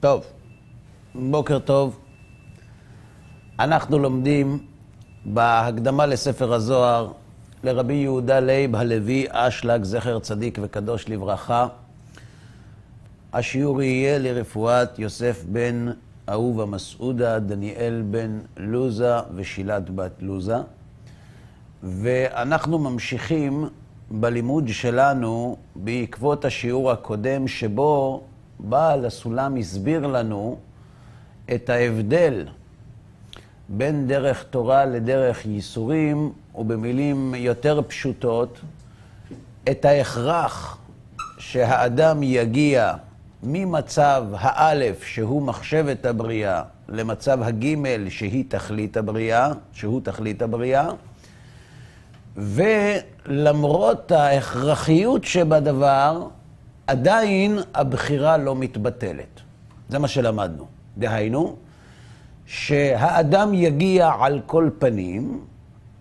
טוב, בוקר טוב. אנחנו לומדים בהקדמה לספר הזוהר לרבי יהודה לייב הלוי אשלג, זכר צדיק וקדוש לברכה. השיעור יהיה לרפואת יוסף בן אהובה מסעודה, דניאל בן לוזה ושילת בת לוזה. ואנחנו ממשיכים בלימוד שלנו בעקבות השיעור הקודם, שבו בעל הסולם הסביר לנו את ההבדל בין דרך תורה לדרך ייסורים, ובמילים יותר פשוטות, את ההכרח שהאדם יגיע ממצב האלף, שהוא מחשבת הבריאה, למצב הגימל, שהיא תכלית הבריאה, שהוא תכלית הבריאה, ולמרות ההכרחיות שבדבר, עדיין הבחירה לא מתבטלת. זה מה שלמדנו. דהיינו, שהאדם יגיע על כל פנים,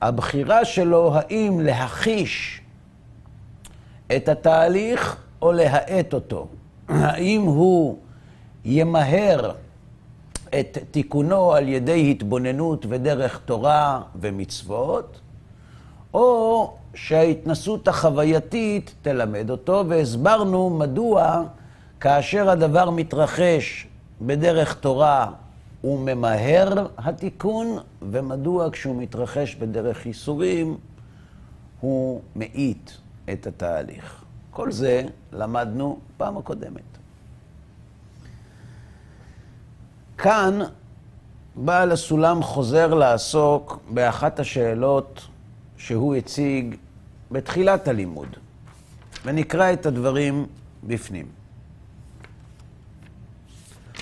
הבחירה שלו האם להחיש את התהליך או להאט אותו. האם הוא ימהר את תיקונו על ידי התבוננות ודרך תורה ומצוות, או שההתנסות החווייתית תלמד אותו, והסברנו מדוע כאשר הדבר מתרחש בדרך תורה הוא ממהר התיקון, ומדוע כשהוא מתרחש בדרך ייסורים הוא מאיט את התהליך. כל זה למדנו פעם הקודמת. כאן בעל הסולם חוזר לעסוק באחת השאלות שהוא הציג בתחילת הלימוד, ונקרא את הדברים בפנים.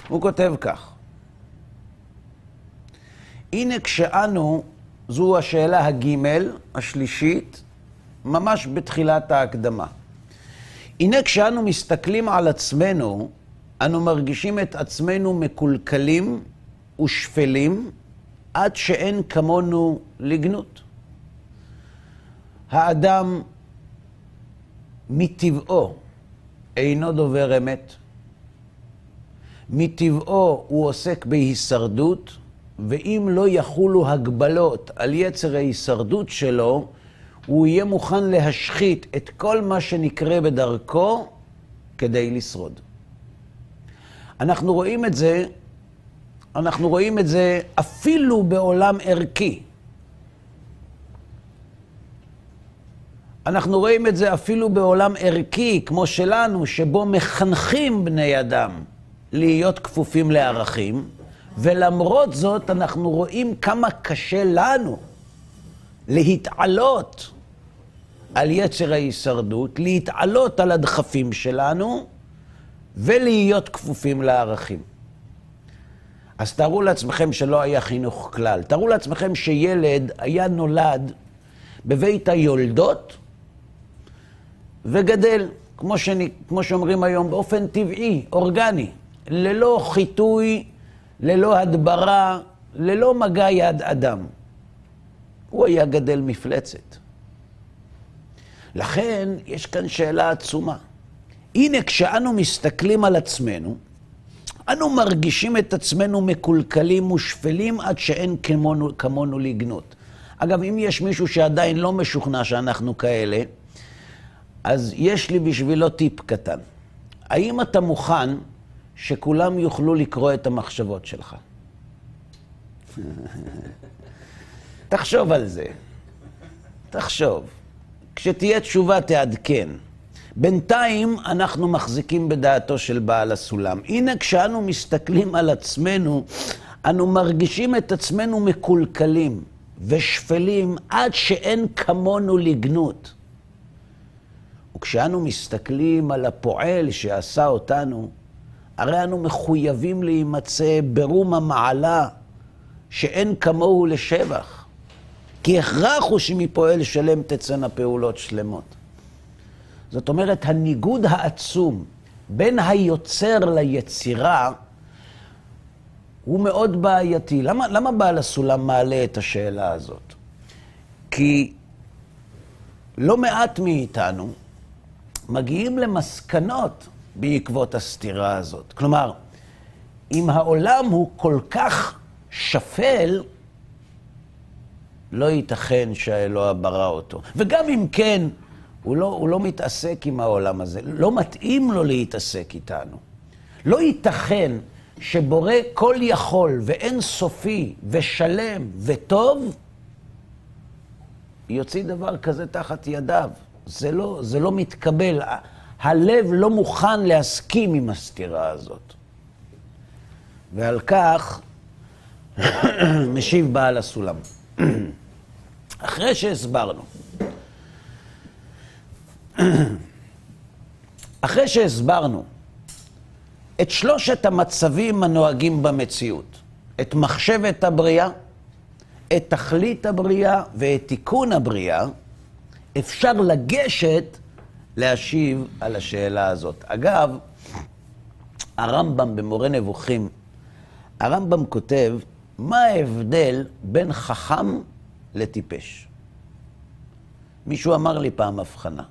הוא כותב כך: הנה כשאנו, זו השאלה הגימל, השלישית, ממש בתחילת ההקדמה. הנה כשאנו מסתכלים על עצמנו, אנו מרגישים את עצמנו מקולקלים ושפלים עד שאין כמונו לגנות. האדם מטבעו אינו דובר אמת, מטבעו הוא עוסק בהישרדות, ואם לא יחולו הגבלות על יצר ההישרדות שלו, הוא יהיה מוכן להשחית את כל מה שנקרה בדרכו כדי לשרוד. אנחנו רואים את זה, אנחנו רואים את זה אפילו בעולם ערכי. אנחנו רואים את זה אפילו בעולם ערכי, כמו שלנו, שבו מחנכים בני אדם להיות כפופים לערכים, ולמרות זאת אנחנו רואים כמה קשה לנו להתעלות על יצר ההישרדות, להתעלות על הדחפים שלנו ולהיות כפופים לערכים. אז תארו לעצמכם שלא היה חינוך כלל. תארו לעצמכם שילד היה נולד בבית היולדות וגדל, כמו, שאני, כמו שאומרים היום, באופן טבעי, אורגני, ללא חיטוי, ללא הדברה, ללא מגע יד אדם. הוא היה גדל מפלצת. לכן, יש כאן שאלה עצומה. הנה, כשאנו מסתכלים על עצמנו, אנו מרגישים את עצמנו מקולקלים ושפלים עד שאין כמונו, כמונו לגנות. אגב, אם יש מישהו שעדיין לא משוכנע שאנחנו כאלה, אז יש לי בשבילו טיפ קטן. האם אתה מוכן שכולם יוכלו לקרוא את המחשבות שלך? תחשוב על זה. תחשוב. כשתהיה תשובה, תעדכן. בינתיים אנחנו מחזיקים בדעתו של בעל הסולם. הנה, כשאנו מסתכלים על עצמנו, אנו מרגישים את עצמנו מקולקלים ושפלים עד שאין כמונו לגנות. וכשאנו מסתכלים על הפועל שעשה אותנו, הרי אנו מחויבים להימצא ברום המעלה שאין כמוהו לשבח. כי הכרח הוא שמפועל שלם תצאנה פעולות שלמות. זאת אומרת, הניגוד העצום בין היוצר ליצירה הוא מאוד בעייתי. למה, למה בעל הסולם מעלה את השאלה הזאת? כי לא מעט מאיתנו מגיעים למסקנות בעקבות הסתירה הזאת. כלומר, אם העולם הוא כל כך שפל, לא ייתכן שאלוה ברא אותו. וגם אם כן, הוא לא, הוא לא מתעסק עם העולם הזה, לא מתאים לו להתעסק איתנו. לא ייתכן שבורא כל יכול ואין סופי ושלם וטוב, יוציא דבר כזה תחת ידיו. זה לא, זה לא מתקבל. הלב לא מוכן להסכים עם הסתירה הזאת. ועל כך משיב בעל הסולם. אחרי שהסברנו, אחרי שהסברנו את שלושת המצבים הנוהגים במציאות, את מחשבת הבריאה, את תכלית הבריאה ואת תיקון הבריאה, אפשר לגשת להשיב על השאלה הזאת. אגב, הרמב"ם במורה נבוכים, הרמב"ם כותב, מה ההבדל בין חכם לטיפש? מישהו אמר לי פעם הבחנה.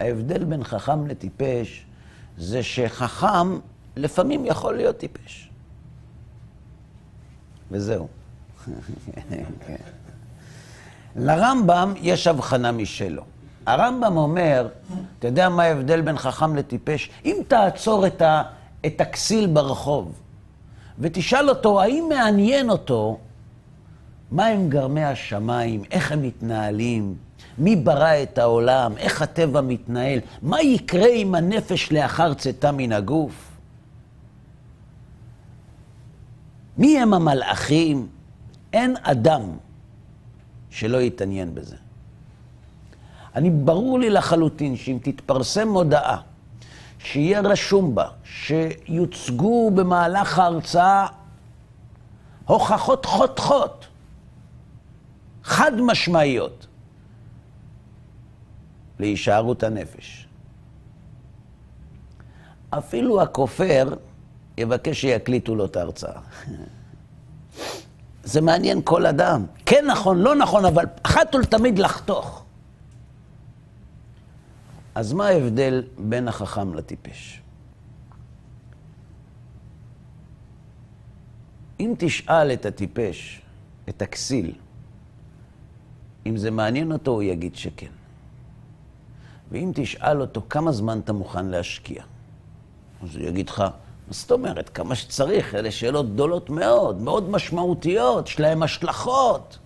ההבדל בין חכם לטיפש זה שחכם לפעמים יכול להיות טיפש. וזהו. לרמב"ם יש הבחנה משלו. הרמב"ם אומר, אתה יודע מה ההבדל בין חכם לטיפש? אם תעצור את, ה, את הכסיל ברחוב ותשאל אותו, האם מעניין אותו מה הם גרמי השמיים, איך הם מתנהלים, מי ברא את העולם, איך הטבע מתנהל, מה יקרה עם הנפש לאחר צאתה מן הגוף? מי הם המלאכים? אין אדם שלא יתעניין בזה. אני, ברור לי לחלוטין שאם תתפרסם מודעה שיהיה רשום בה, שיוצגו במהלך ההרצאה הוכחות חותכות, חד משמעיות, להישארות הנפש. אפילו הכופר יבקש שיקליטו לו את ההרצאה. זה מעניין כל אדם. כן נכון, לא נכון, אבל אחת ולתמיד לחתוך. אז מה ההבדל בין החכם לטיפש? אם תשאל את הטיפש, את הכסיל, אם זה מעניין אותו, הוא יגיד שכן. ואם תשאל אותו כמה זמן אתה מוכן להשקיע, אז הוא יגיד לך, מה זאת אומרת? כמה שצריך, אלה שאלות גדולות מאוד, מאוד משמעותיות, יש להן השלכות.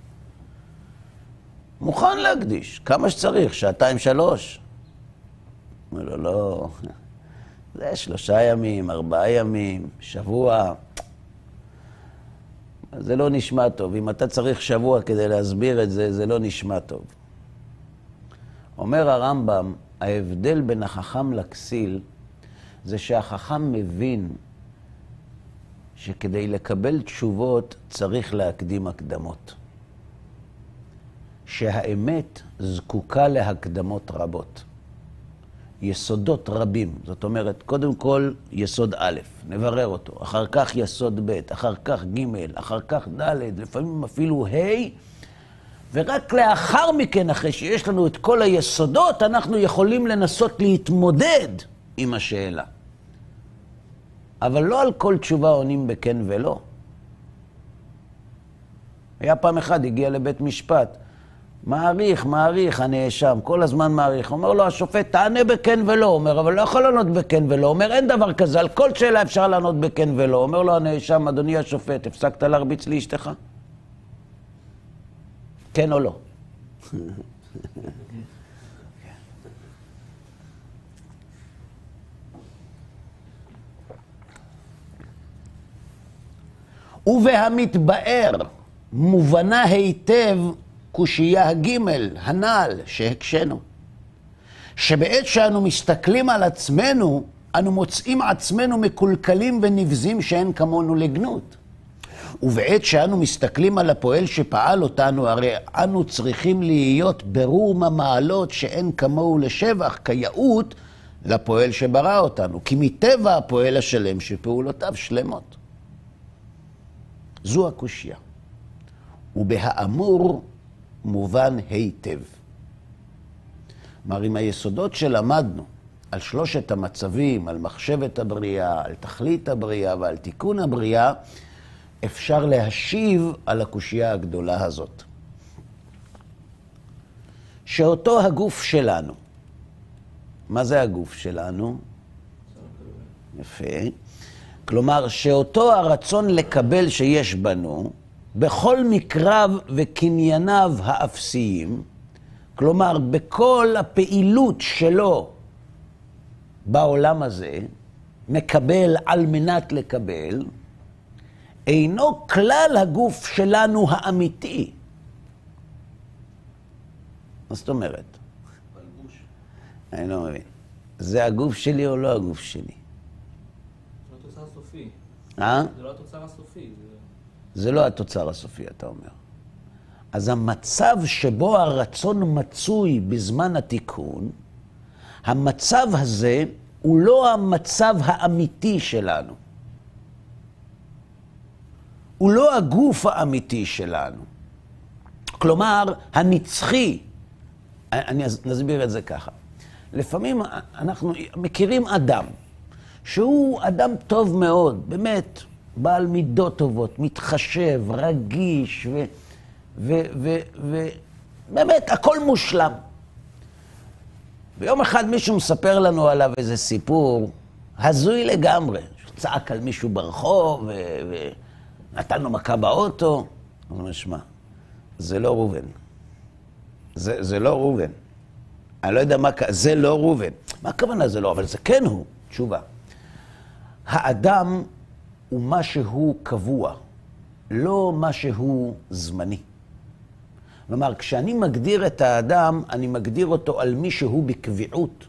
מוכן להקדיש, כמה שצריך, שעתיים, שלוש. אומר לו, לא, זה שלושה ימים, ארבעה ימים, שבוע. זה לא נשמע טוב. אם אתה צריך שבוע כדי להסביר את זה, זה לא נשמע טוב. אומר הרמב"ם, ההבדל בין החכם לכסיל זה שהחכם מבין שכדי לקבל תשובות צריך להקדים הקדמות. שהאמת זקוקה להקדמות רבות. יסודות רבים. זאת אומרת, קודם כל יסוד א', נברר אותו, אחר כך יסוד ב', אחר כך ג', אחר כך ד', לפעמים אפילו ה', ורק לאחר מכן, אחרי שיש לנו את כל היסודות, אנחנו יכולים לנסות להתמודד עם השאלה. אבל לא על כל תשובה עונים בכן ולא. היה פעם אחד, הגיע לבית משפט, מעריך, מעריך, הנאשם, כל הזמן מעריך. אומר לו השופט, תענה בכן ולא. אומר, אבל לא יכול לענות בכן ולא. אומר, אין דבר כזה, על כל שאלה אפשר לענות בכן ולא. אומר לו הנאשם, אדוני השופט, הפסקת להרביץ לאשתך? כן או לא? ובהמתבאר מובנה היטב קושייה הגימל, הנ"ל, שהקשינו. שבעת שאנו מסתכלים על עצמנו, אנו מוצאים עצמנו מקולקלים ונבזים שאין כמונו לגנות. ובעת שאנו מסתכלים על הפועל שפעל אותנו, הרי אנו צריכים להיות ברום המעלות שאין כמוהו לשבח, כיאות לפועל שברא אותנו. כי מטבע הפועל השלם שפעולותיו שלמות. זו הקושייה. ובהאמור מובן היטב. כלומר, עם היסודות שלמדנו, על שלושת המצבים, על מחשבת הבריאה, על תכלית הבריאה ועל תיקון הבריאה, אפשר להשיב על הקושייה הגדולה הזאת. שאותו הגוף שלנו, מה זה הגוף שלנו? יפה. כלומר, שאותו הרצון לקבל שיש בנו, בכל מקרב וקנייניו האפסיים, כלומר, בכל הפעילות שלו בעולם הזה, מקבל על מנת לקבל, אינו כלל הגוף שלנו האמיתי. מה זאת אומרת? אני לא מבין. זה הגוף שלי או לא הגוף שלי? זה לא תוצר סופי. אה? זה לא התוצר הסופי. זה... זה לא התוצר הסופי, אתה אומר. אז המצב שבו הרצון מצוי בזמן התיקון, המצב הזה הוא לא המצב האמיתי שלנו. הוא לא הגוף האמיתי שלנו. כלומר, הנצחי. אני אסביר את זה ככה. לפעמים אנחנו מכירים אדם, שהוא אדם טוב מאוד, באמת, בעל מידות טובות, מתחשב, רגיש, ובאמת, הכל מושלם. ויום אחד מישהו מספר לנו עליו איזה סיפור הזוי לגמרי, צעק על מישהו ברחוב ונתן לו מכה באוטו. הוא אומר, שמע, זה לא ראובן. זה, זה לא ראובן. אני לא יודע מה, זה לא ראובן. מה הכוונה זה לא? אבל זה כן הוא. תשובה. האדם הוא משהו קבוע, לא משהו זמני. כלומר, כשאני מגדיר את האדם, אני מגדיר אותו על מישהו בקביעות,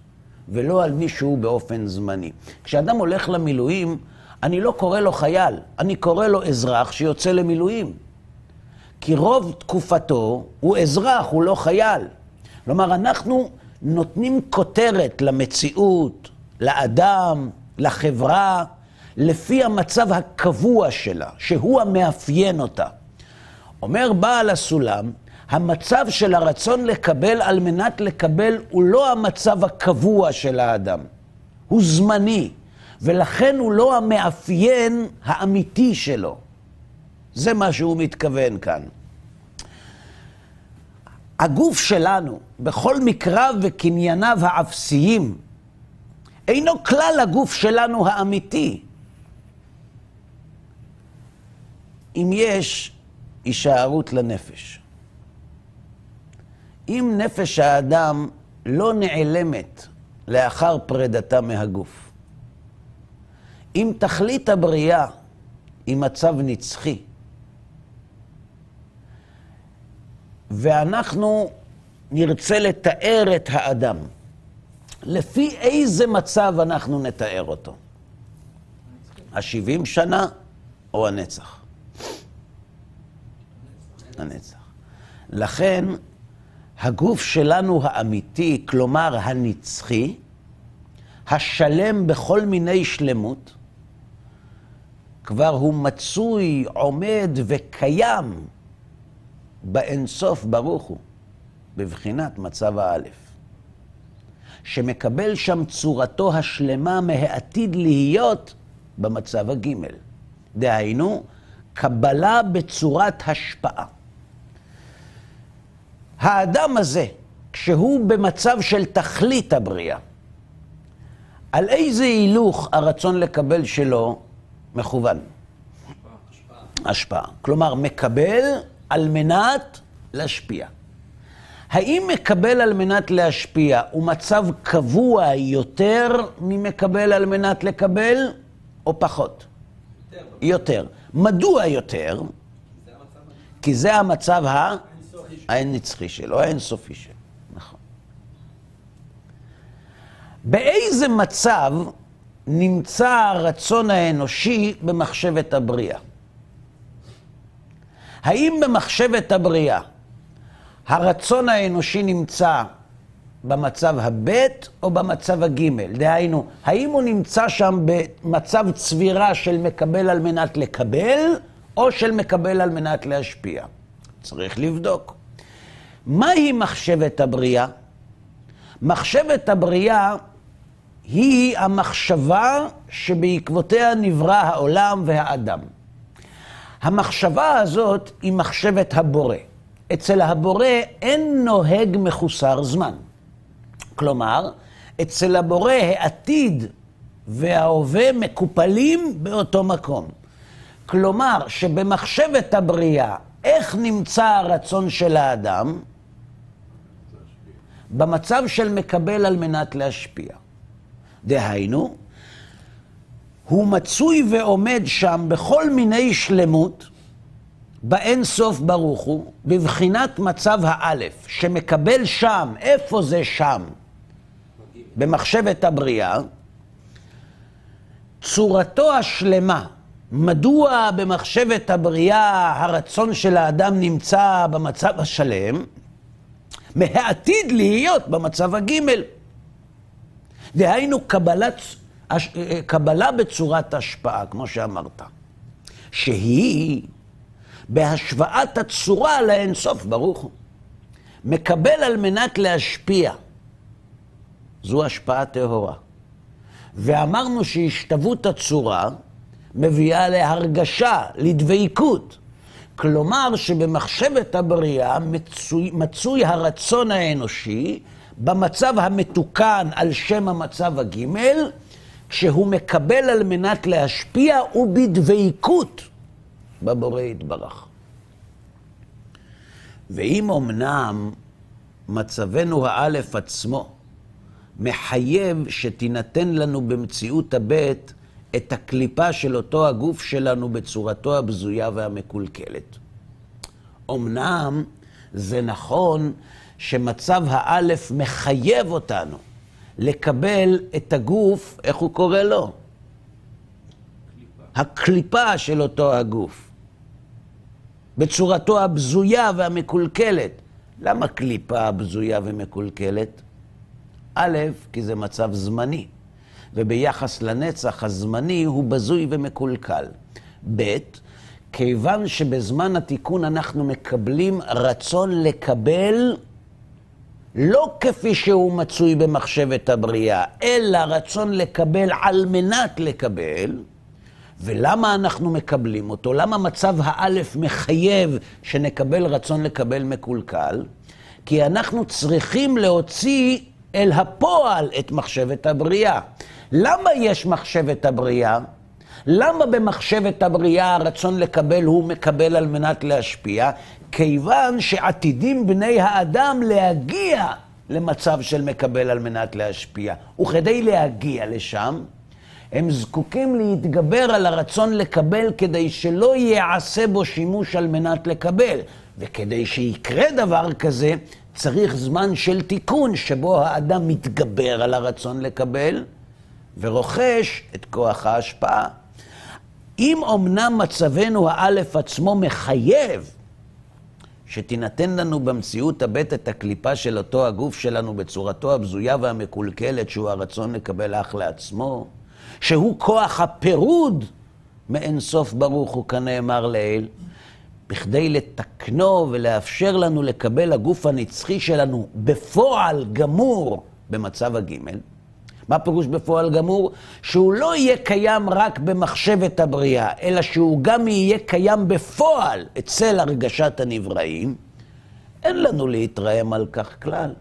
ולא על מישהו באופן זמני. כשאדם הולך למילואים, אני לא קורא לו חייל, אני קורא לו אזרח שיוצא למילואים. כי רוב תקופתו הוא אזרח, הוא לא חייל. כלומר, אנחנו נותנים כותרת למציאות, לאדם, לחברה, לפי המצב הקבוע שלה, שהוא המאפיין אותה. אומר בעל הסולם, המצב של הרצון לקבל על מנת לקבל הוא לא המצב הקבוע של האדם, הוא זמני, ולכן הוא לא המאפיין האמיתי שלו. זה מה שהוא מתכוון כאן. הגוף שלנו, בכל מקרב וקנייניו האפסיים, אינו כלל הגוף שלנו האמיתי. אם יש הישארות לנפש. אם נפש האדם לא נעלמת לאחר פרידתה מהגוף, אם תכלית הבריאה היא מצב נצחי, ואנחנו נרצה לתאר את האדם, לפי איזה מצב אנחנו נתאר אותו? השבעים שנה או הנצח? הנצח. לכן, הגוף שלנו האמיתי, כלומר הנצחי, השלם בכל מיני שלמות, כבר הוא מצוי, עומד וקיים באינסוף ברוך הוא, בבחינת מצב האלף, שמקבל שם צורתו השלמה מהעתיד להיות במצב הגימל. דהיינו, קבלה בצורת השפעה. האדם הזה, כשהוא במצב של תכלית הבריאה, על איזה הילוך הרצון לקבל שלו מכוון? השפעה. השפעה. כלומר, מקבל על מנת להשפיע. האם מקבל על מנת להשפיע הוא מצב קבוע יותר ממקבל על מנת לקבל, או פחות? יותר. יותר. מדוע יותר? כי זה המצב ה... האין-נצחי שלו, האין-סופי שלו. נכון. באיזה מצב נמצא הרצון האנושי במחשבת הבריאה? האם במחשבת הבריאה הרצון האנושי נמצא במצב הבית או במצב הגימל? דהיינו, האם הוא נמצא שם במצב צבירה של מקבל על מנת לקבל, או של מקבל על מנת להשפיע? צריך לבדוק. מהי מחשבת הבריאה? מחשבת הבריאה היא המחשבה שבעקבותיה נברא העולם והאדם. המחשבה הזאת היא מחשבת הבורא. אצל הבורא אין נוהג מחוסר זמן. כלומר, אצל הבורא העתיד וההווה מקופלים באותו מקום. כלומר, שבמחשבת הבריאה, איך נמצא הרצון של האדם? במצב של מקבל על מנת להשפיע. דהיינו, הוא מצוי ועומד שם בכל מיני שלמות, באין סוף ברוך הוא, בבחינת מצב האלף, שמקבל שם, איפה זה שם? במחשבת הבריאה, צורתו השלמה. מדוע במחשבת הבריאה הרצון של האדם נמצא במצב השלם? מהעתיד להיות במצב הגימל. דהיינו קבלת, קבלה בצורת השפעה, כמו שאמרת, שהיא בהשוואת הצורה לאינסוף, ברוך הוא. מקבל על מנת להשפיע. זו השפעה טהורה. ואמרנו שהשתוות הצורה מביאה להרגשה, לדביקות. כלומר שבמחשבת הבריאה מצוי, מצוי הרצון האנושי במצב המתוקן על שם המצב הגימל, כשהוא מקבל על מנת להשפיע ובדביקות בבורא יתברך. ואם אמנם מצבנו האלף עצמו מחייב שתינתן לנו במציאות הבית את הקליפה של אותו הגוף שלנו בצורתו הבזויה והמקולקלת. אמנם זה נכון שמצב האלף מחייב אותנו לקבל את הגוף, איך הוא קורא לו? קליפה. הקליפה של אותו הגוף, בצורתו הבזויה והמקולקלת. למה קליפה בזויה ומקולקלת? א', כי זה מצב זמני, וביחס לנצח הזמני הוא בזוי ומקולקל. ב', כיוון שבזמן התיקון אנחנו מקבלים רצון לקבל לא כפי שהוא מצוי במחשבת הבריאה, אלא רצון לקבל על מנת לקבל. ולמה אנחנו מקבלים אותו? למה מצב האלף מחייב שנקבל רצון לקבל מקולקל? כי אנחנו צריכים להוציא אל הפועל את מחשבת הבריאה. למה יש מחשבת הבריאה? למה במחשבת הבריאה הרצון לקבל הוא מקבל על מנת להשפיע? כיוון שעתידים בני האדם להגיע למצב של מקבל על מנת להשפיע. וכדי להגיע לשם, הם זקוקים להתגבר על הרצון לקבל כדי שלא ייעשה בו שימוש על מנת לקבל. וכדי שיקרה דבר כזה, צריך זמן של תיקון שבו האדם מתגבר על הרצון לקבל ורוכש את כוח ההשפעה. אם אמנם מצבנו האלף עצמו מחייב שתינתן לנו במציאות הבט את הקליפה של אותו הגוף שלנו בצורתו הבזויה והמקולקלת, שהוא הרצון לקבל אך לעצמו, שהוא כוח הפירוד מאין סוף ברוך הוא כנאמר לעיל, בכדי לתקנו ולאפשר לנו לקבל הגוף הנצחי שלנו בפועל גמור במצב הגימל. מה פירוש בפועל גמור? שהוא לא יהיה קיים רק במחשבת הבריאה, אלא שהוא גם יהיה קיים בפועל אצל הרגשת הנבראים. אין לנו להתרעם על כך כלל.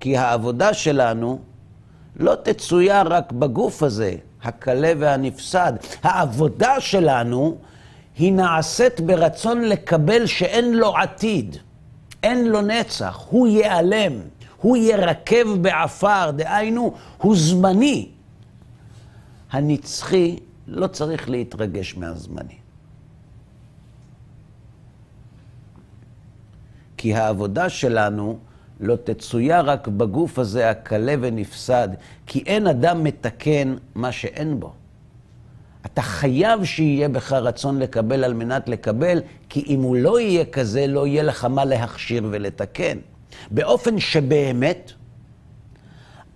כי העבודה שלנו לא תצויה רק בגוף הזה, הקלה והנפסד. העבודה שלנו היא נעשית ברצון לקבל שאין לו עתיד, אין לו נצח, הוא ייעלם. הוא ירקב בעפר, דהיינו, הוא זמני. הנצחי לא צריך להתרגש מהזמני. כי העבודה שלנו לא תצויה רק בגוף הזה הקלה ונפסד, כי אין אדם מתקן מה שאין בו. אתה חייב שיהיה בך רצון לקבל על מנת לקבל, כי אם הוא לא יהיה כזה, לא יהיה לך מה להכשיר ולתקן. באופן שבאמת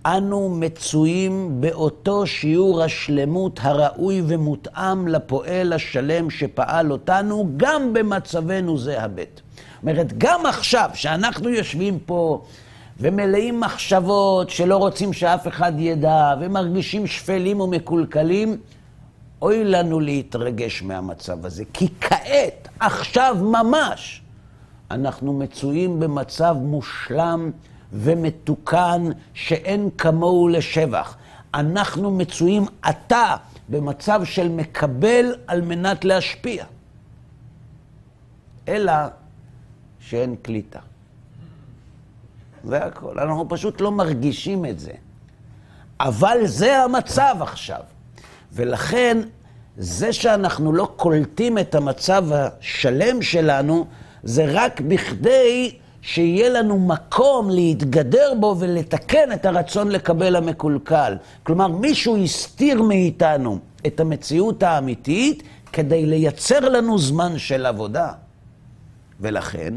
אנו מצויים באותו שיעור השלמות הראוי ומותאם לפועל השלם שפעל אותנו, גם במצבנו זה הבט. אומרת, גם עכשיו, שאנחנו יושבים פה ומלאים מחשבות שלא רוצים שאף אחד ידע, ומרגישים שפלים ומקולקלים, אוי לנו להתרגש מהמצב הזה, כי כעת, עכשיו ממש, אנחנו מצויים במצב מושלם ומתוקן שאין כמוהו לשבח. אנחנו מצויים עתה במצב של מקבל על מנת להשפיע. אלא שאין קליטה. זה הכל. אנחנו פשוט לא מרגישים את זה. אבל זה המצב עכשיו. ולכן, זה שאנחנו לא קולטים את המצב השלם שלנו, זה רק בכדי שיהיה לנו מקום להתגדר בו ולתקן את הרצון לקבל המקולקל. כלומר, מישהו הסתיר מאיתנו את המציאות האמיתית כדי לייצר לנו זמן של עבודה. ולכן,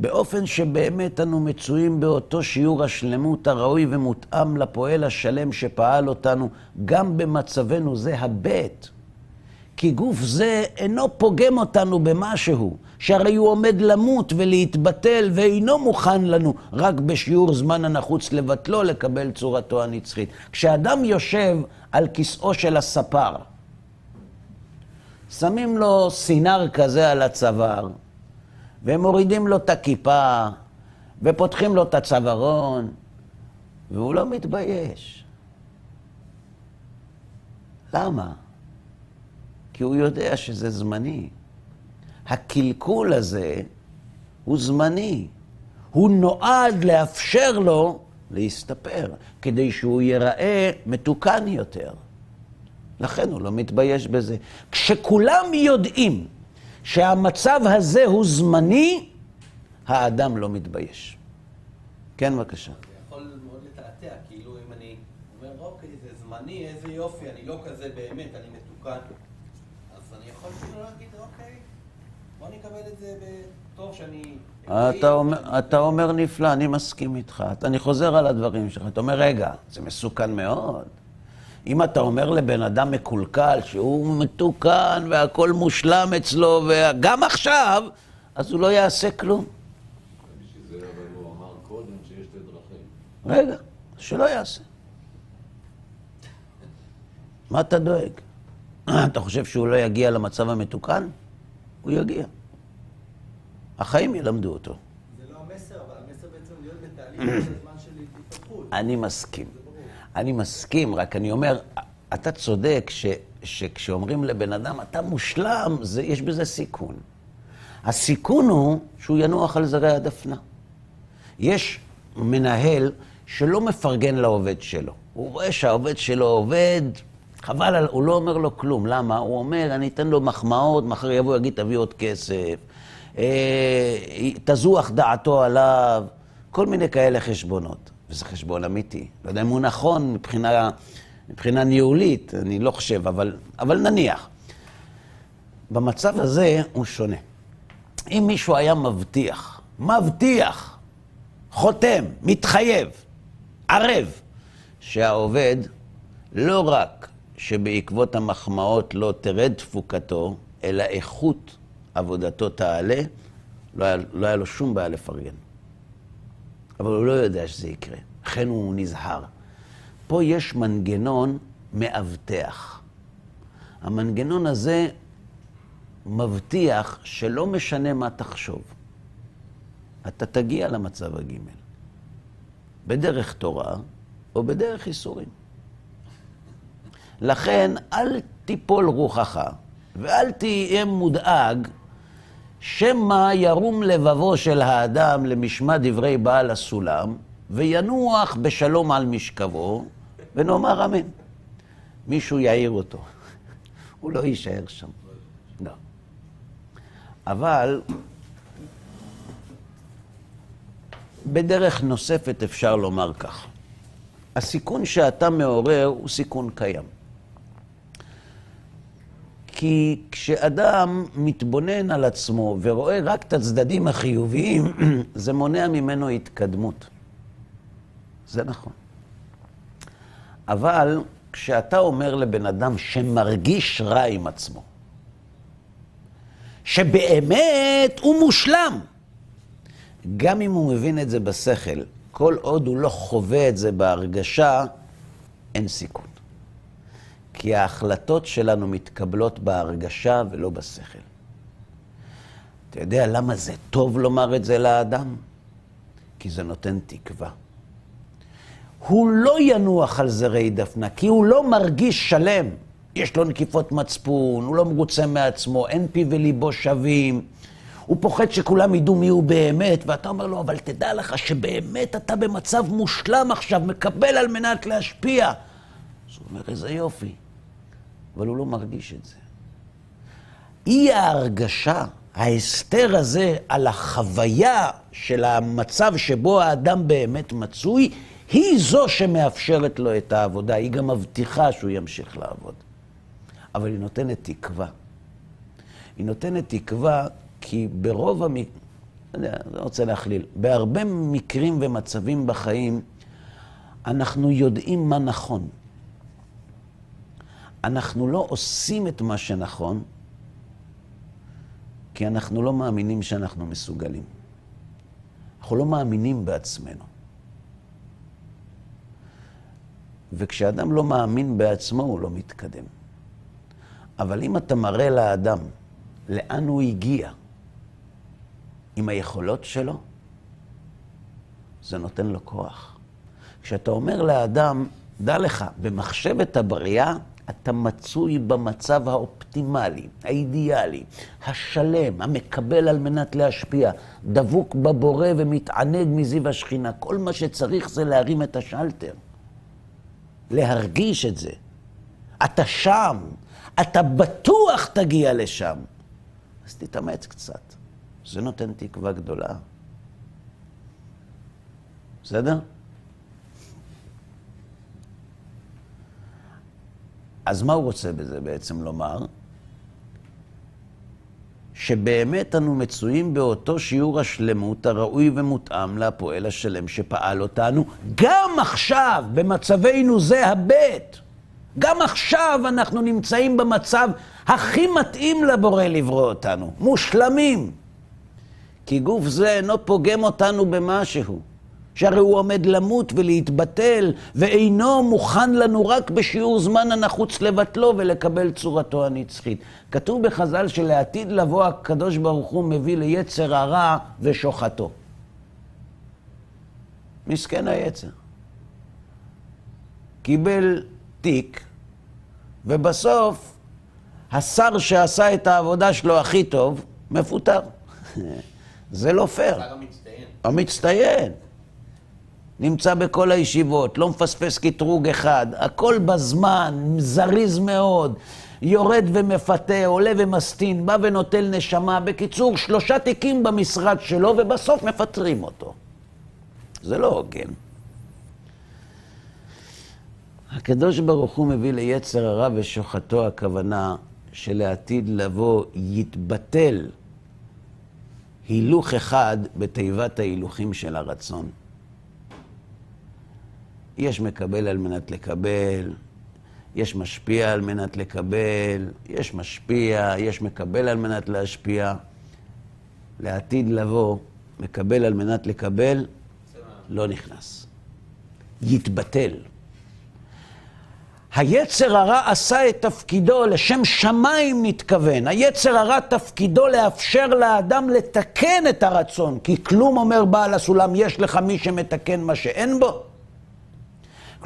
באופן שבאמת אנו מצויים באותו שיעור השלמות הראוי ומותאם לפועל השלם שפעל אותנו, גם במצבנו זה הבט. כי גוף זה אינו פוגם אותנו במשהו, שהרי הוא עומד למות ולהתבטל ואינו מוכן לנו רק בשיעור זמן הנחוץ לבטלו לקבל צורתו הנצחית. כשאדם יושב על כיסאו של הספר, שמים לו סינר כזה על הצוואר, ומורידים לו את הכיפה, ופותחים לו את הצווארון, והוא לא מתבייש. למה? כי הוא יודע שזה זמני. הקלקול הזה הוא זמני. הוא נועד לאפשר לו להסתפר, כדי שהוא ייראה מתוקן יותר. לכן הוא לא מתבייש בזה. כשכולם יודעים שהמצב הזה הוא זמני, האדם לא מתבייש. כן, בבקשה. זה יכול מאוד לתעתע, כאילו אם אני אומר, אוקיי, זה זמני, איזה יופי, אני לא כזה באמת, אני מתוקן. אז אני יכול כאילו להגיד, אוקיי, בוא נקבל את זה בטוב שאני... אתה אומר, אתה אומר נפלא, אני מסכים איתך. אני חוזר על הדברים שלך. אתה אומר, רגע, זה מסוכן מאוד. אם אתה אומר לבן אדם מקולקל שהוא מתוקן והכל מושלם אצלו, וגם עכשיו, אז הוא לא יעשה כלום. בשביל זה אבל הוא אמר קודם שיש שתי דרכים. רגע, שלא יעשה. מה אתה דואג? אתה חושב שהוא לא יגיע למצב המתוקן? הוא יגיע. החיים ילמדו אותו. זה לא המסר, אבל המסר בעצם להיות בתהליך של זמן של התפתחות. אני מסכים. אני מסכים, רק אני אומר, אתה צודק ש, שכשאומרים לבן אדם, אתה מושלם, זה, יש בזה סיכון. הסיכון הוא שהוא ינוח על זרי הדפנה. יש מנהל שלא מפרגן לעובד שלו. הוא רואה שהעובד שלו עובד, חבל, הוא לא אומר לו כלום. למה? הוא אומר, אני אתן לו מחמאות, מחר יבוא, יגיד, תביא עוד כסף. אה, תזוח דעתו עליו, כל מיני כאלה חשבונות. וזה חשבון אמיתי. לא יודע אם הוא נכון מבחינה, מבחינה ניהולית, אני לא חושב, אבל, אבל נניח. במצב הזה הוא שונה. אם מישהו היה מבטיח, מבטיח, חותם, מתחייב, ערב, שהעובד לא רק שבעקבות המחמאות לא תרד תפוקתו, אלא איכות עבודתו תעלה, לא היה, לא היה לו שום בעיה לפרגן. אבל הוא לא יודע שזה יקרה, לכן הוא נזהר. פה יש מנגנון מאבטח. המנגנון הזה מבטיח שלא משנה מה תחשוב, אתה תגיע למצב הגימל. בדרך תורה או בדרך ייסורים. לכן אל תיפול רוחך ואל תהיה מודאג שמא ירום לבבו של האדם למשמע דברי בעל הסולם, וינוח בשלום על משכבו, ונאמר אמן. מישהו יעיר אותו. הוא לא יישאר שם. לא. אבל בדרך נוספת אפשר לומר כך. הסיכון שאתה מעורר הוא סיכון קיים. כי כשאדם מתבונן על עצמו ורואה רק את הצדדים החיוביים, זה מונע ממנו התקדמות. זה נכון. אבל כשאתה אומר לבן אדם שמרגיש רע עם עצמו, שבאמת הוא מושלם, גם אם הוא מבין את זה בשכל, כל עוד הוא לא חווה את זה בהרגשה, אין סיכון. כי ההחלטות שלנו מתקבלות בהרגשה ולא בשכל. אתה יודע למה זה טוב לומר את זה לאדם? כי זה נותן תקווה. הוא לא ינוח על זרי דפנה, כי הוא לא מרגיש שלם. יש לו נקיפות מצפון, הוא לא מרוצה מעצמו, אין פי וליבו שווים. הוא פוחד שכולם ידעו מי הוא באמת, ואתה אומר לו, אבל תדע לך שבאמת אתה במצב מושלם עכשיו, מקבל על מנת להשפיע. אז הוא אומר, איזה יופי. אבל הוא לא מרגיש את זה. אי ההרגשה, ההסתר הזה על החוויה של המצב שבו האדם באמת מצוי, היא זו שמאפשרת לו את העבודה, היא גם מבטיחה שהוא ימשיך לעבוד. אבל היא נותנת תקווה. היא נותנת תקווה כי ברוב המקרים, אני לא רוצה להכליל, בהרבה מקרים ומצבים בחיים, אנחנו יודעים מה נכון. אנחנו לא עושים את מה שנכון, כי אנחנו לא מאמינים שאנחנו מסוגלים. אנחנו לא מאמינים בעצמנו. וכשאדם לא מאמין בעצמו, הוא לא מתקדם. אבל אם אתה מראה לאדם לאן הוא הגיע עם היכולות שלו, זה נותן לו כוח. כשאתה אומר לאדם, דע לך, במחשבת הבריאה אתה מצוי במצב האופטימלי, האידיאלי, השלם, המקבל על מנת להשפיע, דבוק בבורא ומתענג מזיו השכינה. כל מה שצריך זה להרים את השלטר. להרגיש את זה. אתה שם, אתה בטוח תגיע לשם. אז תתאמץ קצת. זה נותן תקווה גדולה. בסדר? אז מה הוא רוצה בזה בעצם לומר? שבאמת אנו מצויים באותו שיעור השלמות הראוי ומותאם לפועל השלם שפעל אותנו, גם עכשיו, במצבנו זה הבית. גם עכשיו אנחנו נמצאים במצב הכי מתאים לבורא לברוא אותנו, מושלמים. כי גוף זה אינו פוגם אותנו במשהו. שהרי הוא עומד למות ולהתבטל, ואינו מוכן לנו רק בשיעור זמן הנחוץ לבטלו ולקבל צורתו הנצחית. כתוב בחז"ל שלעתיד לבוא הקדוש ברוך הוא מביא ליצר הרע ושוחטו. מסכן היצר. קיבל תיק, ובסוף השר שעשה את העבודה שלו הכי טוב, מפוטר. זה לא פייר. המצטיין. המצטיין. נמצא בכל הישיבות, לא מפספס קטרוג אחד, הכל בזמן, זריז מאוד, יורד ומפתה, עולה ומסטין, בא ונוטל נשמה. בקיצור, שלושה תיקים במשרד שלו, ובסוף מפטרים אותו. זה לא הוגן. הקדוש ברוך הוא מביא ליצר הרע ושוחטו הכוונה שלעתיד לבוא יתבטל הילוך אחד בתיבת ההילוכים של הרצון. יש מקבל על מנת לקבל, יש משפיע על מנת לקבל, יש משפיע, יש מקבל על מנת להשפיע. לעתיד לבוא, מקבל על מנת לקבל, לא נכנס. יתבטל. היצר הרע עשה את תפקידו, לשם שמיים נתכוון. היצר הרע תפקידו לאפשר לאדם לתקן את הרצון, כי כלום אומר בעל הסולם, יש לך מי שמתקן מה שאין בו.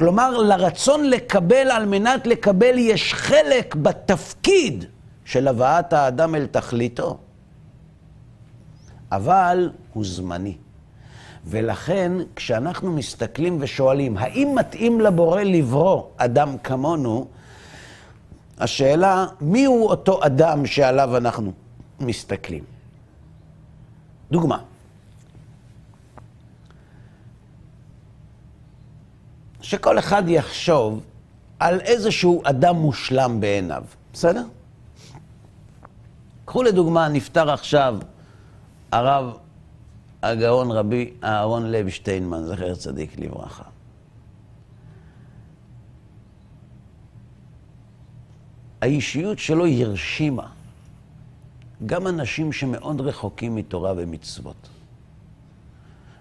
כלומר, לרצון לקבל על מנת לקבל יש חלק בתפקיד של הבאת האדם אל תכליתו. אבל הוא זמני. ולכן, כשאנחנו מסתכלים ושואלים, האם מתאים לבורא לברוא אדם כמונו, השאלה, מי הוא אותו אדם שעליו אנחנו מסתכלים? דוגמה. שכל אחד יחשוב על איזשהו אדם מושלם בעיניו, בסדר? קחו לדוגמה, נפטר עכשיו הרב הגאון רבי אהרון לב שטיינמן, זכר צדיק לברכה. האישיות שלו הרשימה גם אנשים שמאוד רחוקים מתורה ומצוות.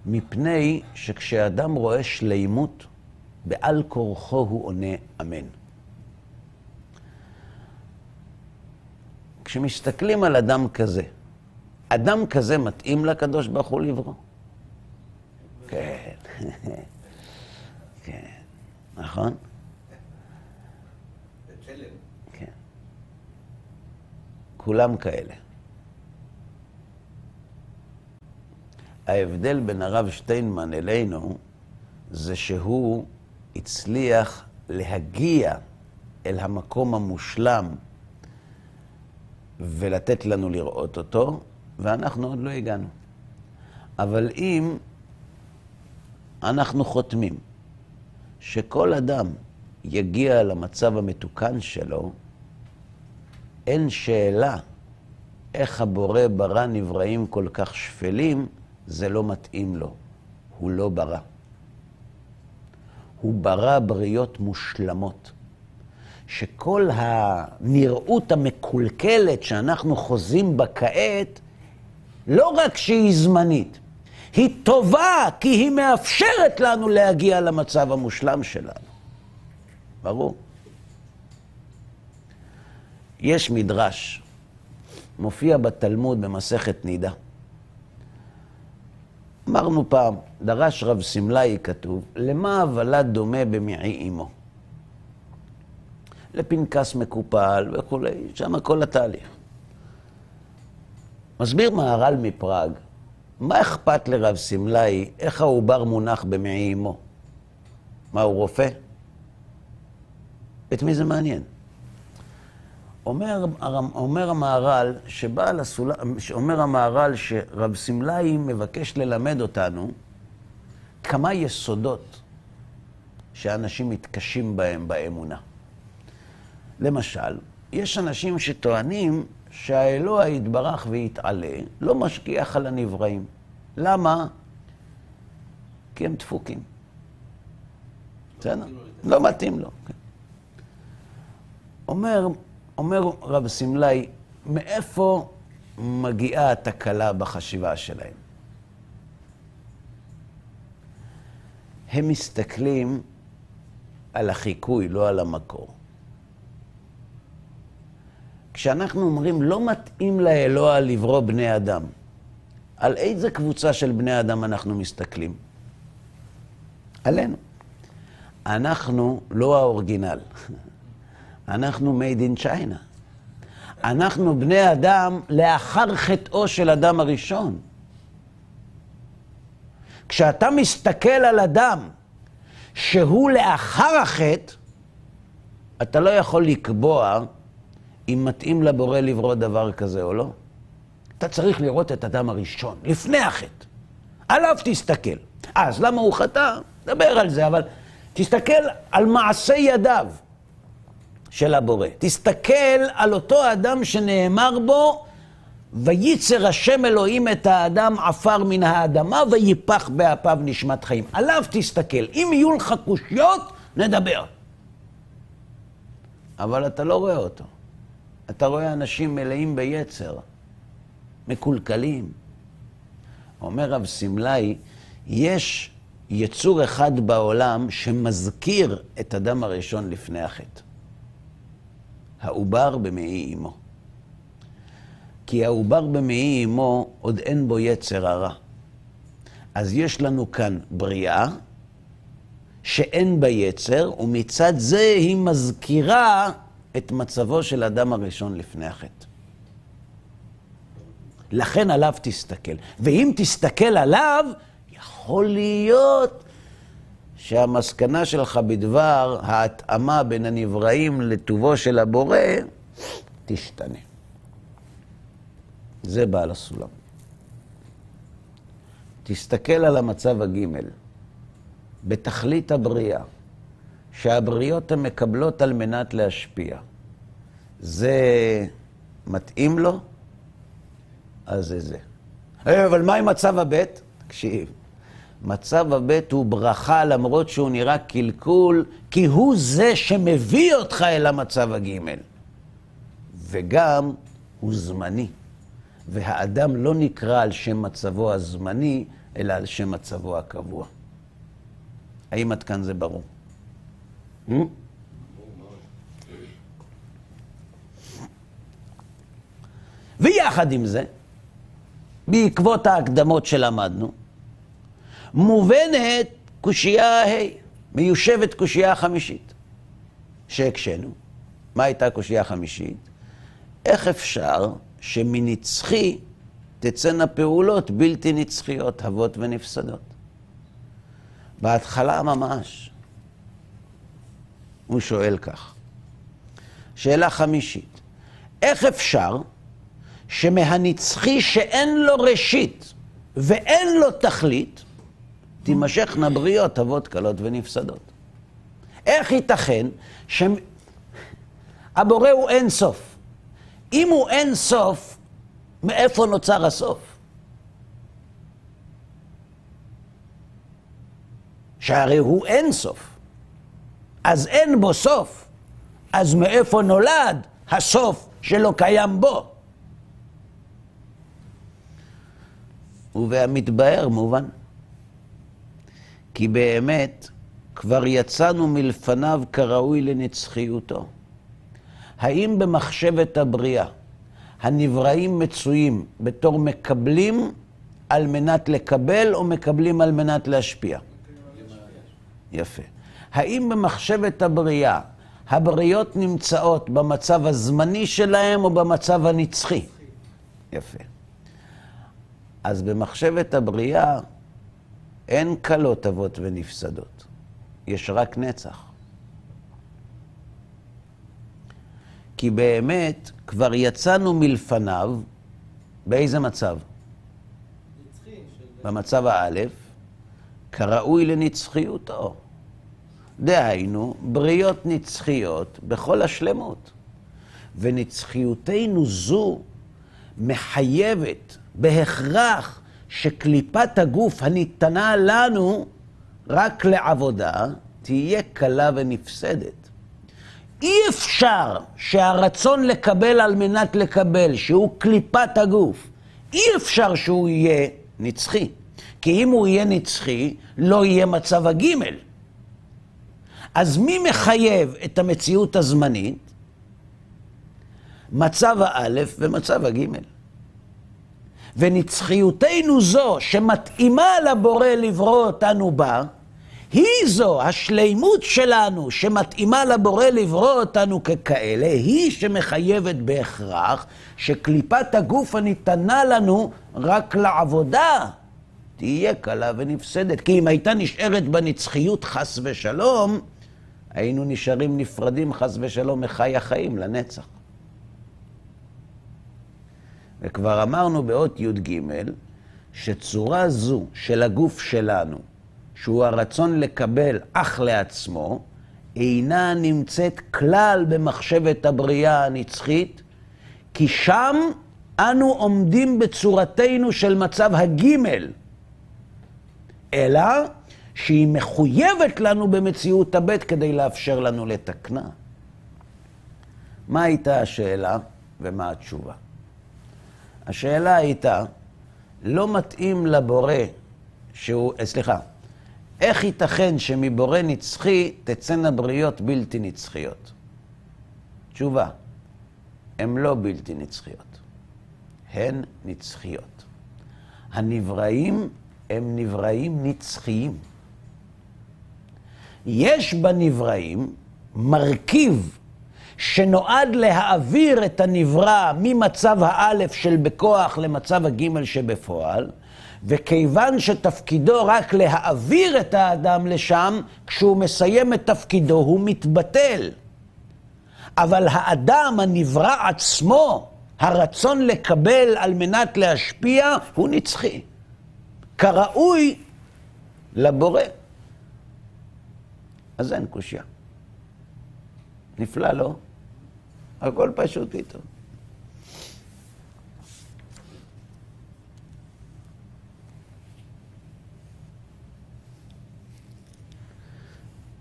מפני שכשאדם רואה שלימות, בעל כורחו הוא עונה אמן. כשמסתכלים על אדם כזה, אדם כזה מתאים לקדוש ברוך הוא לברוא? כן, כן, נכון? כן. כולם כאלה. ההבדל בין הרב שטיינמן אלינו זה שהוא הצליח להגיע אל המקום המושלם ולתת לנו לראות אותו, ואנחנו עוד לא הגענו. אבל אם אנחנו חותמים שכל אדם יגיע למצב המתוקן שלו, אין שאלה איך הבורא ברא נבראים כל כך שפלים, זה לא מתאים לו. הוא לא ברא. הוא ברא בריות מושלמות. שכל הנראות המקולקלת שאנחנו חוזים בה כעת, לא רק שהיא זמנית, היא טובה כי היא מאפשרת לנו להגיע למצב המושלם שלנו. ברור. יש מדרש, מופיע בתלמוד במסכת נידה. אמרנו פעם, דרש רב סמלאי כתוב, למה הוולד דומה במעי אמו? לפנקס מקופל וכולי, שם כל התהליך. מסביר מהר"ל מפראג, מה אכפת לרב סמלאי איך העובר מונח במעי אמו? מה, הוא רופא? את מי זה מעניין? אומר, אומר המהר"ל, שבעל הסולם, אומר המהר"ל שרב סמלאי מבקש ללמד אותנו כמה יסודות שאנשים מתקשים בהם באמונה. למשל, יש אנשים שטוענים שהאלוה יתברך ויתעלה, לא משגיח על הנבראים. למה? כי הם דפוקים. בסדר? לא מתאים לו. כן. אומר, אומר רב סמלאי, מאיפה מגיעה התקלה בחשיבה שלהם? הם מסתכלים על החיקוי, לא על המקור. כשאנחנו אומרים לא מתאים לאלוה לברוא בני אדם, על איזה קבוצה של בני אדם אנחנו מסתכלים? עלינו. אנחנו לא האורגינל, אנחנו made in China. אנחנו בני אדם לאחר חטאו של אדם הראשון. כשאתה מסתכל על אדם שהוא לאחר החטא, אתה לא יכול לקבוע אם מתאים לבורא לברוא דבר כזה או לא. אתה צריך לראות את אדם הראשון, לפני החטא. עליו תסתכל. אז למה הוא חטא? נדבר על זה, אבל תסתכל על מעשי ידיו של הבורא. תסתכל על אותו אדם שנאמר בו, וייצר השם אלוהים את האדם עפר מן האדמה, ויפח באפיו נשמת חיים. עליו תסתכל. אם יהיו לך קושיות, נדבר. אבל אתה לא רואה אותו. אתה רואה אנשים מלאים ביצר, מקולקלים. אומר רב סמלאי, יש יצור אחד בעולם שמזכיר את אדם הראשון לפני החטא. העובר במעי אמו. כי העובר במעי אמו עוד אין בו יצר הרע. אז יש לנו כאן בריאה שאין בה יצר, ומצד זה היא מזכירה את מצבו של אדם הראשון לפני החטא. לכן עליו תסתכל. ואם תסתכל עליו, יכול להיות שהמסקנה שלך בדבר ההתאמה בין הנבראים לטובו של הבורא תשתנה. זה בעל הסולם. תסתכל על המצב הגימל, בתכלית הבריאה. שהבריות הן מקבלות על מנת להשפיע. זה מתאים לו? אז זה זה. אה, אבל מה עם מצב הבית? תקשיב, מצב הבית הוא ברכה למרות שהוא נראה קלקול, כי הוא זה שמביא אותך אל המצב הגימל. וגם הוא זמני. והאדם לא נקרא על שם מצבו הזמני, אלא על שם מצבו הקבוע. האם עד כאן זה ברור? Hmm? ויחד עם זה, בעקבות ההקדמות שלמדנו, מובנת קושייה ה', מיושבת קושייה חמישית, שהקשינו. מה הייתה הקושייה החמישית? איך אפשר שמנצחי תצאנה פעולות בלתי נצחיות, הבות ונפסדות? בהתחלה ממש, הוא שואל כך. שאלה חמישית, איך אפשר שמהנצחי שאין לו ראשית ואין לו תכלית, תימשכנה בריות, אבות קלות ונפסדות. איך ייתכן שהבורא הוא אין סוף? אם הוא אין סוף, מאיפה נוצר הסוף? שהרי הוא אין סוף. אז אין בו סוף. אז מאיפה נולד הסוף שלא קיים בו? ובהמתבאר מובן. כי באמת כבר יצאנו מלפניו כראוי לנצחיותו. האם במחשבת הבריאה הנבראים מצויים בתור מקבלים על מנת לקבל או מקבלים על מנת להשפיע? יפה. האם במחשבת הבריאה הבריות נמצאות במצב הזמני שלהם או במצב הנצחי? יפה. אז במחשבת הבריאה אין כלות אבות ונפסדות, יש רק נצח. כי באמת כבר יצאנו מלפניו, באיזה מצב? נצחי. במצב האלף, כראוי לנצחיותו. דהיינו, בריות נצחיות בכל השלמות. ונצחיותנו זו מחייבת בהכרח שקליפת הגוף הניתנה לנו רק לעבודה תהיה קלה ונפסדת. אי אפשר שהרצון לקבל על מנת לקבל, שהוא קליפת הגוף, אי אפשר שהוא יהיה נצחי. כי אם הוא יהיה נצחי, לא יהיה מצב הגימל. אז מי מחייב את המציאות הזמנית? מצב האלף ומצב הגימל. ונצחיותנו זו שמתאימה לבורא לברוא אותנו בה, היא זו, השלימות שלנו שמתאימה לבורא לברוא אותנו ככאלה, היא שמחייבת בהכרח שקליפת הגוף הניתנה לנו רק לעבודה תהיה קלה ונפסדת. כי אם הייתה נשארת בנצחיות חס ושלום, היינו נשארים נפרדים חס ושלום מחי החיים לנצח. וכבר אמרנו באות י"ג, שצורה זו של הגוף שלנו, שהוא הרצון לקבל אך לעצמו, אינה נמצאת כלל במחשבת הבריאה הנצחית, כי שם אנו עומדים בצורתנו של מצב הגימל, אלא שהיא מחויבת לנו במציאות הבית כדי לאפשר לנו לתקנה. מה הייתה השאלה ומה התשובה? השאלה הייתה, לא מתאים לבורא שהוא, אה, סליחה, איך ייתכן שמבורא נצחי תצאנה בריות בלתי נצחיות? תשובה, הן לא בלתי נצחיות, הן נצחיות. הנבראים הם נבראים נצחיים. יש בנבראים מרכיב שנועד להעביר את הנברא ממצב האלף של בכוח למצב הגימל שבפועל, וכיוון שתפקידו רק להעביר את האדם לשם, כשהוא מסיים את תפקידו הוא מתבטל. אבל האדם, הנברא עצמו, הרצון לקבל על מנת להשפיע, הוא נצחי. כראוי לבורא. אז אין קושייה. נפלא, לא? הכל פשוט איתו.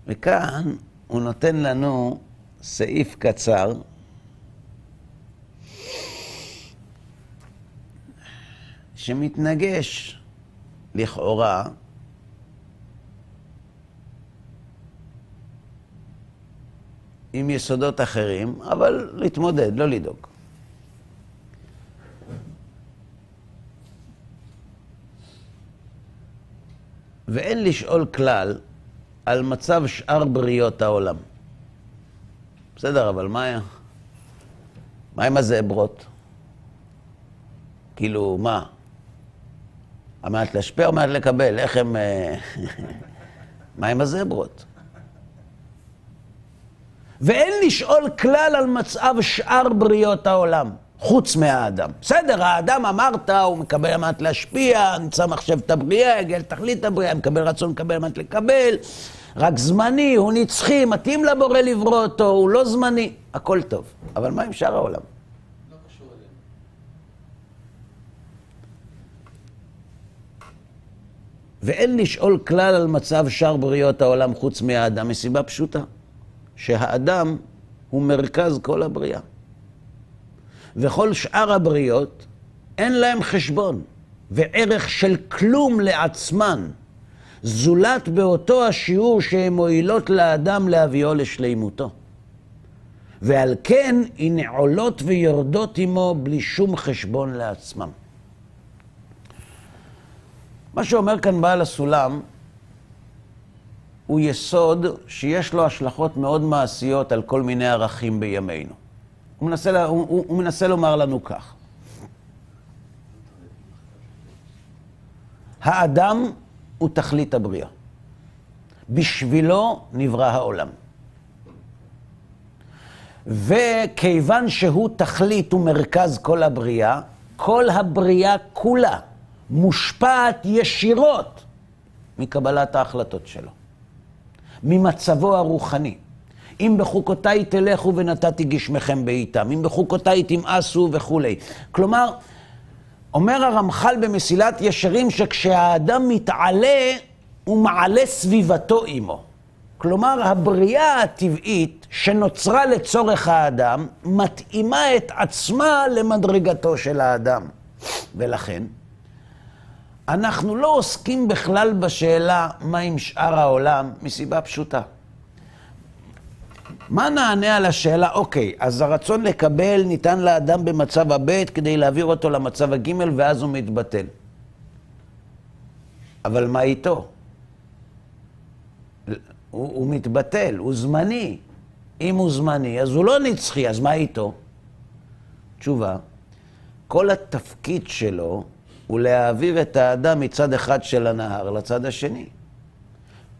וכאן הוא נותן לנו סעיף קצר שמתנגש, לכאורה, עם יסודות אחרים, אבל להתמודד, לא לדאוג. ואין לשאול כלל על מצב שאר בריות העולם. בסדר, אבל מה היה? מה עם הזאברות? כאילו, מה? על להשפיע או על לקבל? איך הם... אה, מה עם הזברות? ואין לשאול כלל על מצב שאר בריות העולם, חוץ מהאדם. בסדר, האדם אמרת, הוא מקבל על מנת להשפיע, נמצא מחשב את הבריאה, יגיע לתכלית הבריאה, מקבל רצון לקבל על מנת לקבל, רק זמני, הוא נצחי, מתאים לבורא לברוא אותו, הוא לא זמני, הכל טוב. אבל מה עם שאר העולם? לא. ואין לשאול כלל על מצב שאר בריות העולם חוץ מהאדם, מסיבה פשוטה, שהאדם הוא מרכז כל הבריאה. וכל שאר הבריות אין להם חשבון וערך של כלום לעצמן, זולת באותו השיעור שהן מועילות לאדם להביאו לשלימותו. ועל כן הנה עולות ויורדות עמו בלי שום חשבון לעצמם. מה שאומר כאן בעל הסולם הוא יסוד שיש לו השלכות מאוד מעשיות על כל מיני ערכים בימינו. הוא מנסה, הוא, הוא, הוא מנסה לומר לנו כך. האדם הוא תכלית הבריאה. בשבילו נברא העולם. וכיוון שהוא תכלית ומרכז כל הבריאה, כל הבריאה כולה מושפעת ישירות מקבלת ההחלטות שלו, ממצבו הרוחני. אם בחוקותיי תלכו ונתתי גשמכם בעיתם, אם בחוקותיי תמאסו וכולי. כלומר, אומר הרמח"ל במסילת ישרים שכשהאדם מתעלה, הוא מעלה סביבתו עמו. כלומר, הבריאה הטבעית שנוצרה לצורך האדם, מתאימה את עצמה למדרגתו של האדם. ולכן, אנחנו לא עוסקים בכלל בשאלה מה עם שאר העולם, מסיבה פשוטה. מה נענה על השאלה, אוקיי, אז הרצון לקבל ניתן לאדם במצב הב' כדי להעביר אותו למצב הג' ואז הוא מתבטל. אבל מה איתו? הוא, הוא מתבטל, הוא זמני. אם הוא זמני, אז הוא לא נצחי, אז מה איתו? תשובה, כל התפקיד שלו הוא להעביר את האדם מצד אחד של הנהר לצד השני.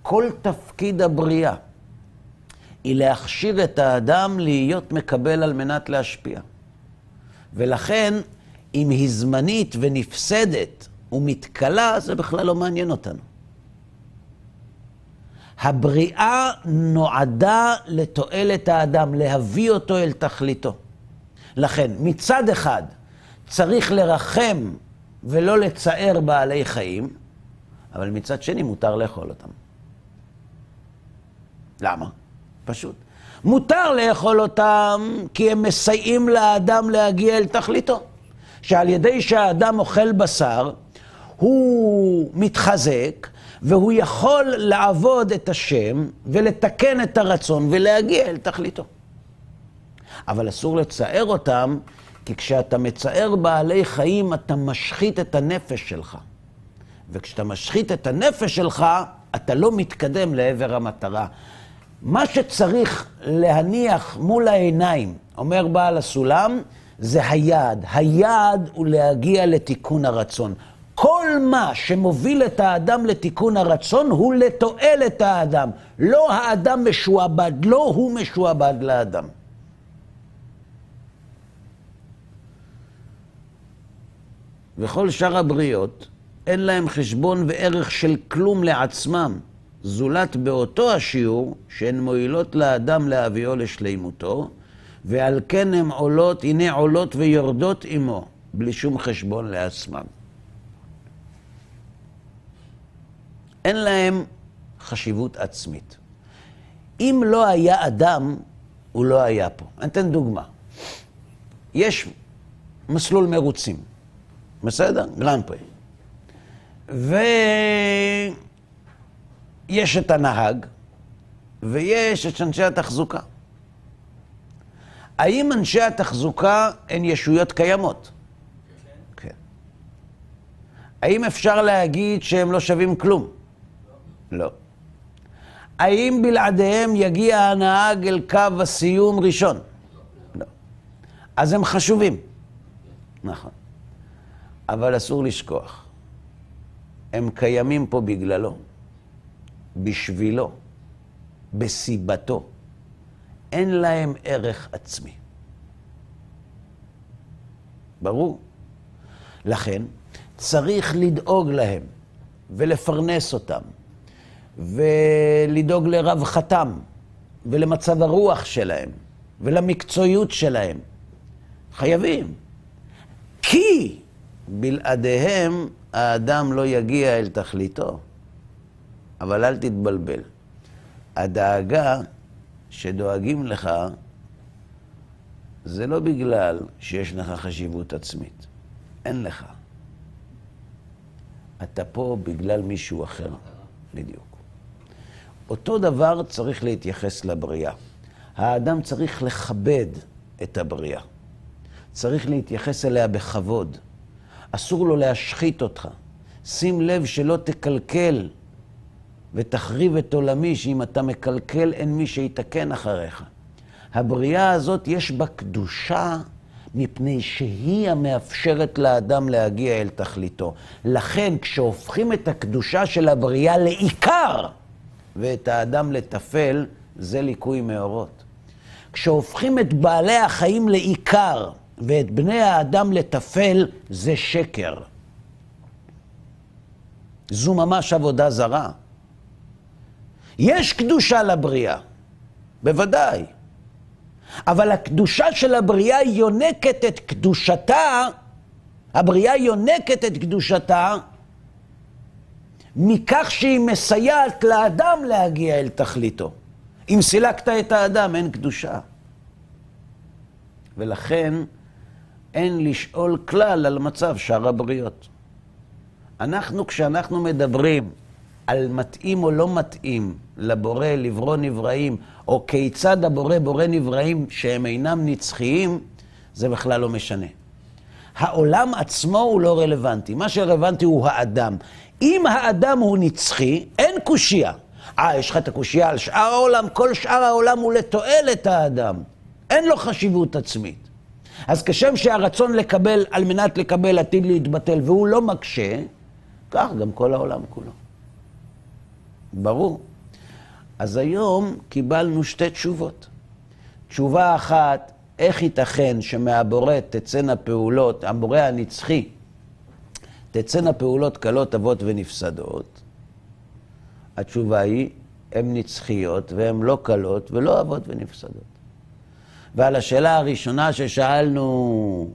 כל תפקיד הבריאה היא להכשיר את האדם להיות מקבל על מנת להשפיע. ולכן, אם היא זמנית ונפסדת ומתכלה, זה בכלל לא מעניין אותנו. הבריאה נועדה לתועלת האדם, להביא אותו אל תכליתו. לכן, מצד אחד, צריך לרחם ולא לצער בעלי חיים, אבל מצד שני מותר לאכול אותם. למה? פשוט. מותר לאכול אותם כי הם מסייעים לאדם להגיע אל תכליתו. שעל ידי שהאדם אוכל בשר, הוא מתחזק, והוא יכול לעבוד את השם ולתקן את הרצון ולהגיע אל תכליתו. אבל אסור לצער אותם, כי כשאתה מצער בעלי חיים, אתה משחית את הנפש שלך. וכשאתה משחית את הנפש שלך, אתה לא מתקדם לעבר המטרה. מה שצריך להניח מול העיניים, אומר בעל הסולם, זה היעד. היעד הוא להגיע לתיקון הרצון. כל מה שמוביל את האדם לתיקון הרצון הוא לתועלת האדם. לא האדם משועבד, לא הוא משועבד לאדם. וכל שאר הבריות, אין להם חשבון וערך של כלום לעצמם, זולת באותו השיעור שהן מועילות לאדם להביאו לשלימותו, ועל כן הן עולות, הנה עולות ויורדות עמו, בלי שום חשבון לעצמם. אין להם חשיבות עצמית. אם לא היה אדם, הוא לא היה פה. אני אתן דוגמה. יש מסלול מרוצים. בסדר? גרנד פרי. ויש את הנהג, ויש את אנשי התחזוקה. האם אנשי התחזוקה הן ישויות קיימות? כן. האם אפשר להגיד שהם לא שווים כלום? לא. האם בלעדיהם יגיע הנהג אל קו הסיום ראשון? לא. אז הם חשובים. נכון. אבל אסור לשכוח, הם קיימים פה בגללו, בשבילו, בסיבתו. אין להם ערך עצמי. ברור. לכן, צריך לדאוג להם ולפרנס אותם ולדאוג לרווחתם ולמצב הרוח שלהם ולמקצועיות שלהם. חייבים. כי בלעדיהם האדם לא יגיע אל תכליתו. אבל אל תתבלבל. הדאגה שדואגים לך זה לא בגלל שיש לך חשיבות עצמית. אין לך. אתה פה בגלל מישהו אחר. בדיוק. אותו דבר צריך להתייחס לבריאה. האדם צריך לכבד את הבריאה. צריך להתייחס אליה בכבוד. אסור לו להשחית אותך. שים לב שלא תקלקל ותחריב את עולמי, שאם אתה מקלקל אין מי שיתקן אחריך. הבריאה הזאת יש בה קדושה מפני שהיא המאפשרת לאדם להגיע אל תכליתו. לכן כשהופכים את הקדושה של הבריאה לעיקר ואת האדם לטפל, זה ליקוי מאורות. כשהופכים את בעלי החיים לעיקר ואת בני האדם לטפל, זה שקר. זו ממש עבודה זרה. יש קדושה לבריאה, בוודאי. אבל הקדושה של הבריאה יונקת את קדושתה, הבריאה יונקת את קדושתה מכך שהיא מסייעת לאדם להגיע אל תכליתו. אם סילקת את האדם, אין קדושה. ולכן אין לשאול כלל על מצב שאר הבריות. אנחנו, כשאנחנו מדברים על מתאים או לא מתאים לבורא לברוא נבראים, או כיצד הבורא בורא נבראים שהם אינם נצחיים, זה בכלל לא משנה. העולם עצמו הוא לא רלוונטי, מה שרלוונטי הוא האדם. אם האדם הוא נצחי, אין קושייה. אה, יש לך את הקושייה על שאר העולם, כל שאר העולם הוא לתועלת האדם. אין לו חשיבות עצמית. אז כשם שהרצון לקבל, על מנת לקבל עתיד להתבטל, והוא לא מקשה, כך גם כל העולם כולו. ברור. אז היום קיבלנו שתי תשובות. תשובה אחת, איך ייתכן שמהבורא תצאנה פעולות, הבורא הנצחי, תצאנה פעולות קלות, אבות ונפסדות? התשובה היא, הן נצחיות והן לא קלות ולא אבות ונפסדות. ועל השאלה הראשונה ששאלנו,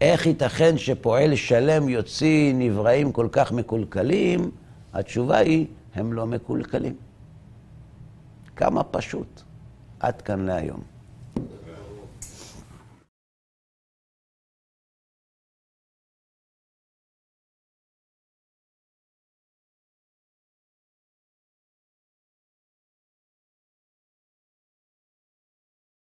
איך ייתכן שפועל שלם יוציא נבראים כל כך מקולקלים? התשובה היא, הם לא מקולקלים. כמה פשוט. עד כאן להיום.